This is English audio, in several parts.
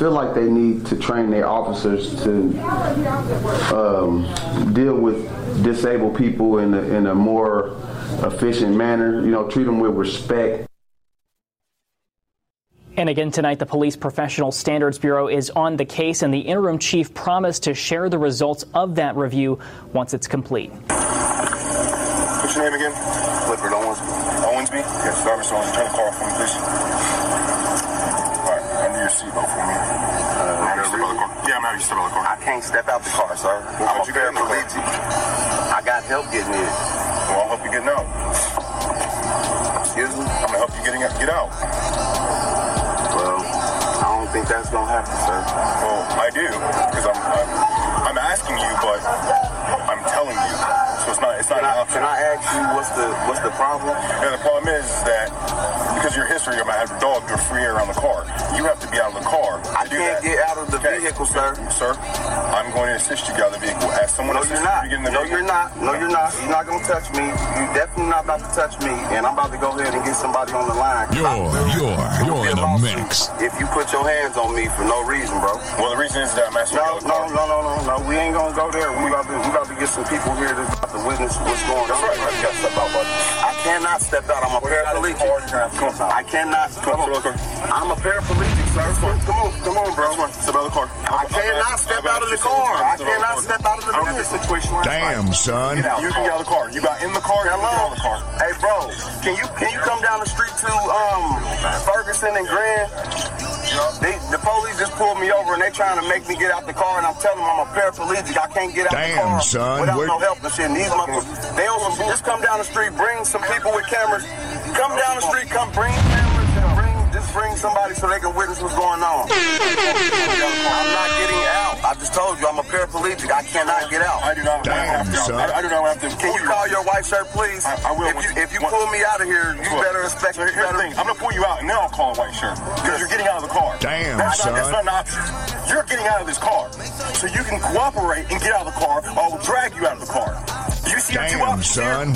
feel like they need to train their officers to um, deal with disabled people in a, in a more efficient manner. You know, treat them with respect. And again tonight, the Police Professional Standards Bureau is on the case, and the interim chief promised to share the results of that review once it's complete. What's your name again? Clifford Owens. Owensby? Yes, Service Owens. Turn the car off for me, please. All right, undo your seatbelt for me. Uh, I'm out car. Yeah, I'm out. You step out the car. I can't step out the car, sir. Well, I'm a you get in the car? paraplegic. I got help getting in. Well, I'll help you getting out. Excuse me? I'm gonna help you getting out. Get out. Well, I don't think that's gonna happen, sir. Well, I do because I'm, I'm I'm asking you, but I'm telling you. So it's not it's not Can an I, option. can I ask you what's the what's the problem? And the problem is, that because of your history, you might have a dog, you're free around the car. You have can't get out of the Okay. vehicle, sir. Sir, I'm going to assist you get out of the vehicle. Ask someone No, to you're assist not. you to get in the No, vehicle. you're not. No, you're not. You're not gonna touch me. You're definitely not about to touch me. And I'm about to go ahead and get somebody on the line. You're, you're, you're be in a a mix. If you put your hands on me for no reason, bro. Well, the reason is that I'm asking No, you to no, out of the car. no, no, no, no. We ain't gonna go there. We about to, we about to get some people here that's about to witness what's going That's on. right. You gotta step out, buddy. I cannot step out. I'm a We're out of the paraplegic. car. You're gonna have come outside. I cannot. Come Come on, on. step out of the car. I'm a paraplegic, sir. Come on, come on, bro. That's fine. Step out of the car. I cannot step out of the car. I cannot step out of the I don't this situation where it's Damn, son. You can get out of the car. You got in the car. You can get out of the car. Hey, bro, can you can you come down the street to um Ferguson and Grand? They, the police just pulled me over and they're trying to make me get out the car and I'm telling them I'm a paraplegic. I can't get out Damn, the car son. without Where- no help and shit. And these motherfuckers, they some, just come down the street, bring some people with cameras. Come down the street, come bring cameras and bring, just bring somebody so they can witness what's going on. I'm not getting out. I just told you I'm a paraplegic. I cannot get out. I do not Damn, have to. son. I, I do not have to. Can you call your white shirt, please? I- I will. If you, if you pull me out of here, you Look, better expect So here's the better. thing. I'm gonna pull you out and then I'll call a white shirt because you're getting out of the car. Damn, that's Not, that's not an option. You're getting out of this car, so you can cooperate and get out of the car, or I'll drag you out of the car. You see the two Damn, options here?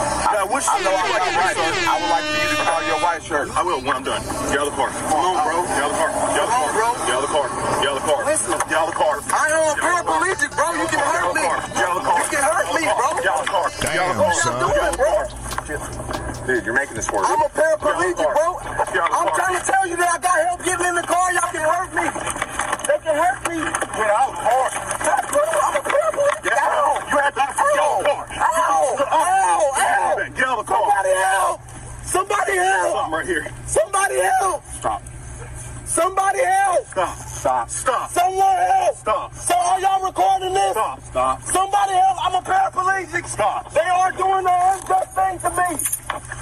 Son. Now, which I know I would like to do, right. I would like for you to call your white shirt. I will when I'm done. Get out of the car. Come on, bro. Get out of the car. Get out of the car. bro. Get out of the car. Get out of the car. Listen. Get out of the car. I am a paraplegic, bro. You can hurt me. Get out of the car. You can hurt me, bro. Get out of the car. Get out of the Damn, car. son. Get out of the car. Dude, you're making this worse. I'm I'm a a paraplegic, bro. Get out of the I'm trying to tell you that I got help getting in the car. Y'all can hurt me. They can hurt me. Somebody help! Stop right here. Somebody help! Stop. Somebody help! Stop. Stop. Stop. Someone help! Stop. So are y'all recording this? Stop. Stop. Somebody help! I'm a paraplegic! Stop. They are doing the unjust thing to me!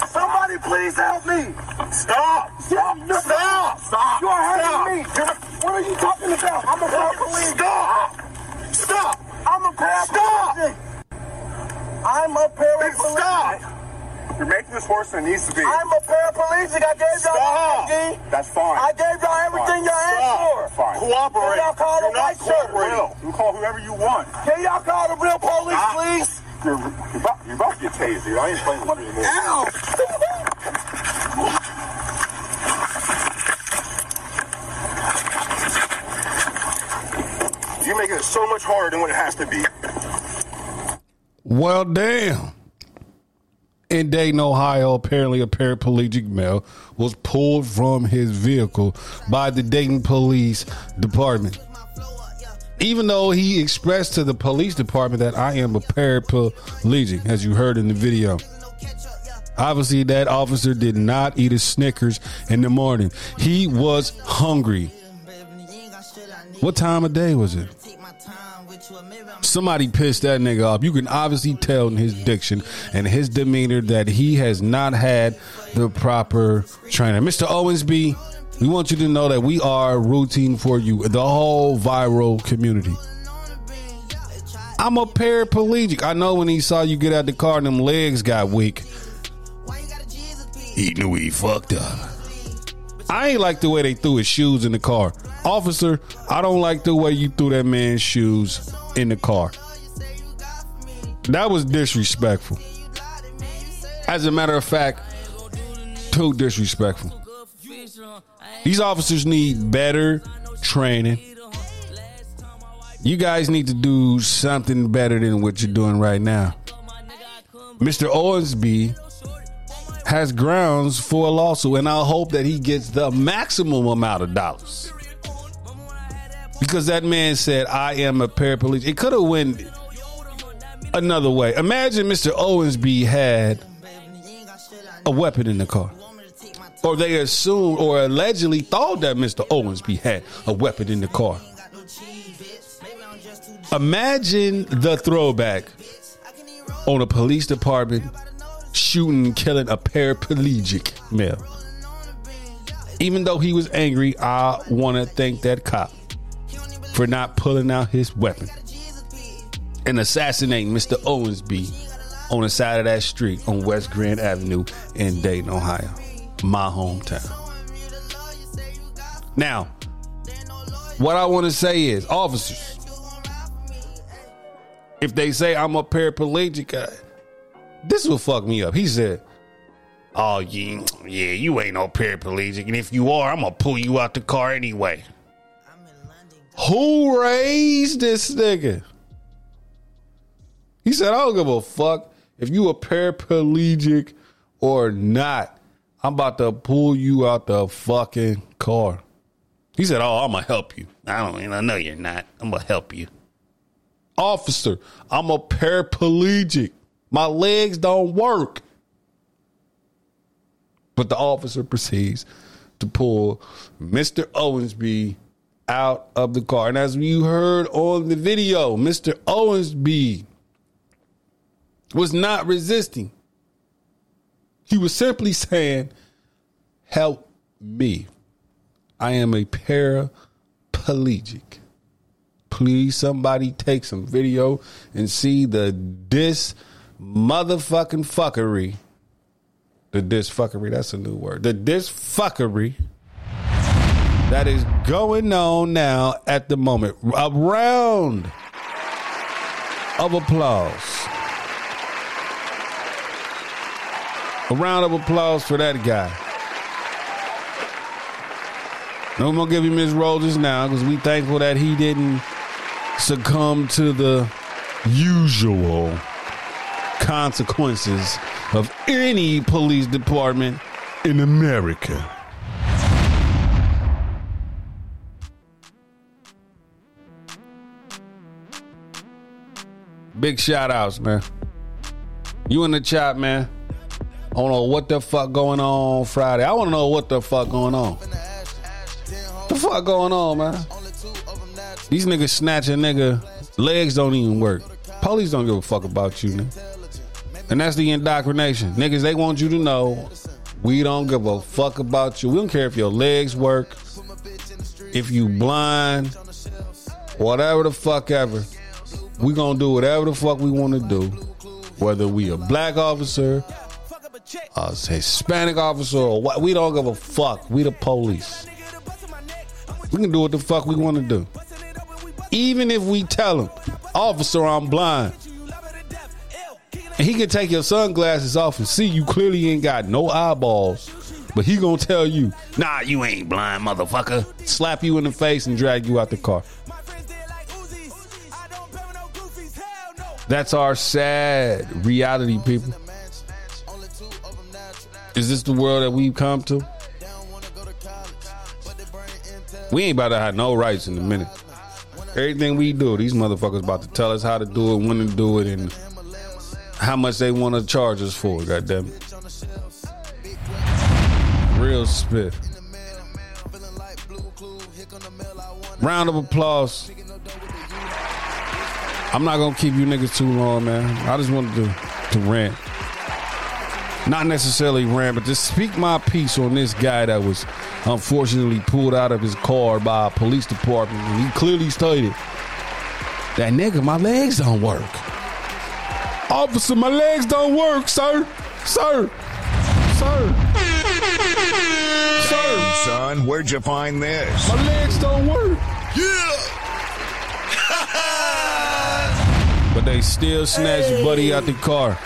Somebody please help me! Stop. Stop! Stop. Stop. You are hurting Stop. me! What are you talking about? I'm a paraplegic! Stop. Stop. I'm a paraplegic! I'm a paraplegic! Stop. You're making this worse than it needs to be. I'm a paraplegic! I gave y'all Stop. my ID! That's fine. I gave y'all everything y'all asked for! Fine. Cooperate. Can y'all call You're the not white shirt? cooperating. You call whoever you want. Can y'all call the real police, Stop. please? You're, you're, about, you're about to get tased, dude. I ain't playing with you anymore. Ow! You're making it so much harder than what it has to be. Well, damn. In Dayton, Ohio, apparently a paraplegic male was pulled from his vehicle by the Dayton Police Department. Even though he expressed to the police department that I am a paraplegic, as you heard in the video. Obviously, that officer did not eat his Snickers in the morning. He was hungry. What time of day was it? Somebody pissed that nigga off. You can obviously tell in his diction and his demeanor that he has not had the proper training. Mr. Owensby, we want you to know that we are rooting for you, the whole viral community. I'm a paraplegic. I know when he saw you get out the car and them legs got weak, he knew he fucked up. I ain't like the way they threw his shoes in the car. Officer, I don't like the way you threw that man's shoes in the car. That was disrespectful. As a matter of fact, too disrespectful. These officers need better training. You guys need to do something better than what you're doing right now. Mr. Owensby has grounds for a lawsuit, and I hope that he gets the maximum amount of dollars. Because that man said, I am a paraplegic. It could have went another way. Imagine Mr. Owensby had a weapon in the car. Or they assumed or allegedly thought that Mr. Owensby had a weapon in the car. Imagine the throwback on a police department shooting killing a paraplegic male. Even though he was angry, I want to thank that cop for not pulling out his weapon and assassinating Mr. Owensby on the side of that street on West Grand Avenue in Dayton, Ohio, my hometown. Now, what I want to say is, officers, if they say I'm a paraplegic, uh, this will fuck me up. He said, "Oh yeah, yeah, you ain't no paraplegic, and if you are, I'm gonna pull you out the car anyway." Who raised this nigga? He said, "I don't give a fuck if you a paraplegic or not. I'm about to pull you out the fucking car." He said, "Oh, I'm gonna help you. I don't. I know you're not. I'm gonna help you." Officer, I'm a paraplegic. My legs don't work. But the officer proceeds to pull Mr. Owensby out of the car. And as you heard on the video, Mr. Owensby was not resisting. He was simply saying, Help me. I am a paraplegic. Please, somebody take some video and see the dis motherfucking fuckery. The dis fuckery, that's a new word. The dis fuckery that is going on now at the moment. A round of applause. A round of applause for that guy. No, I'm gonna give him his roses now because we thankful that he didn't succumb to the usual consequences of any police department in America. Big shout outs, man. You in the chat, man. I don't know what the fuck going on Friday. I want to know what the fuck going on. The fuck going on, man? These niggas snatch a nigga, legs don't even work. Police don't give a fuck about you. And that's the indoctrination. Niggas, they want you to know we don't give a fuck about you. We don't care if your legs work, if you blind, whatever the fuck ever. We gonna do whatever the fuck we want to do. Whether we a black officer, a Hispanic officer, or what, we don't give a fuck. We the police. We can do what the fuck we want to do. Even if we tell him, officer, I'm blind. And he can take your sunglasses off and see you clearly ain't got no eyeballs. But he gonna tell you, nah, you ain't blind, motherfucker. Slap you in the face and drag you out the car. That's our sad reality, people. Is this the world that we've come to? We ain't about to have no rights in a minute. Everything we do, these motherfuckers about to tell us how to do it, when to do it, and how much they want to charge us for. Goddamn it. Real spit. Round of applause. I'm not gonna keep you niggas too long, man. I just wanted to to rant. Not necessarily rant, but just speak my piece on this guy that was unfortunately pulled out of his car by a police department. And he clearly stated that nigga, my legs don't work. Officer, my legs don't work, sir. Sir. Sir. Sir. Son, where'd you find this? My legs don't work. But they still snatched Buddy out the car.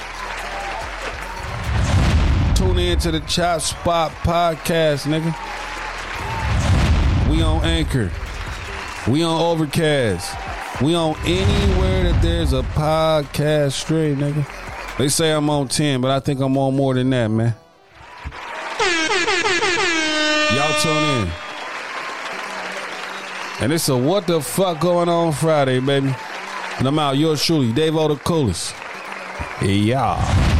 Tune in to the Chop Spot podcast, nigga. We on Anchor. We on Overcast. We on anywhere that there's a podcast stream, nigga. They say I'm on 10, but I think I'm on more than that, man. Y'all tune in. And it's a what the fuck going on Friday, baby. And I'm out. Yours truly, Dave O. Yeah.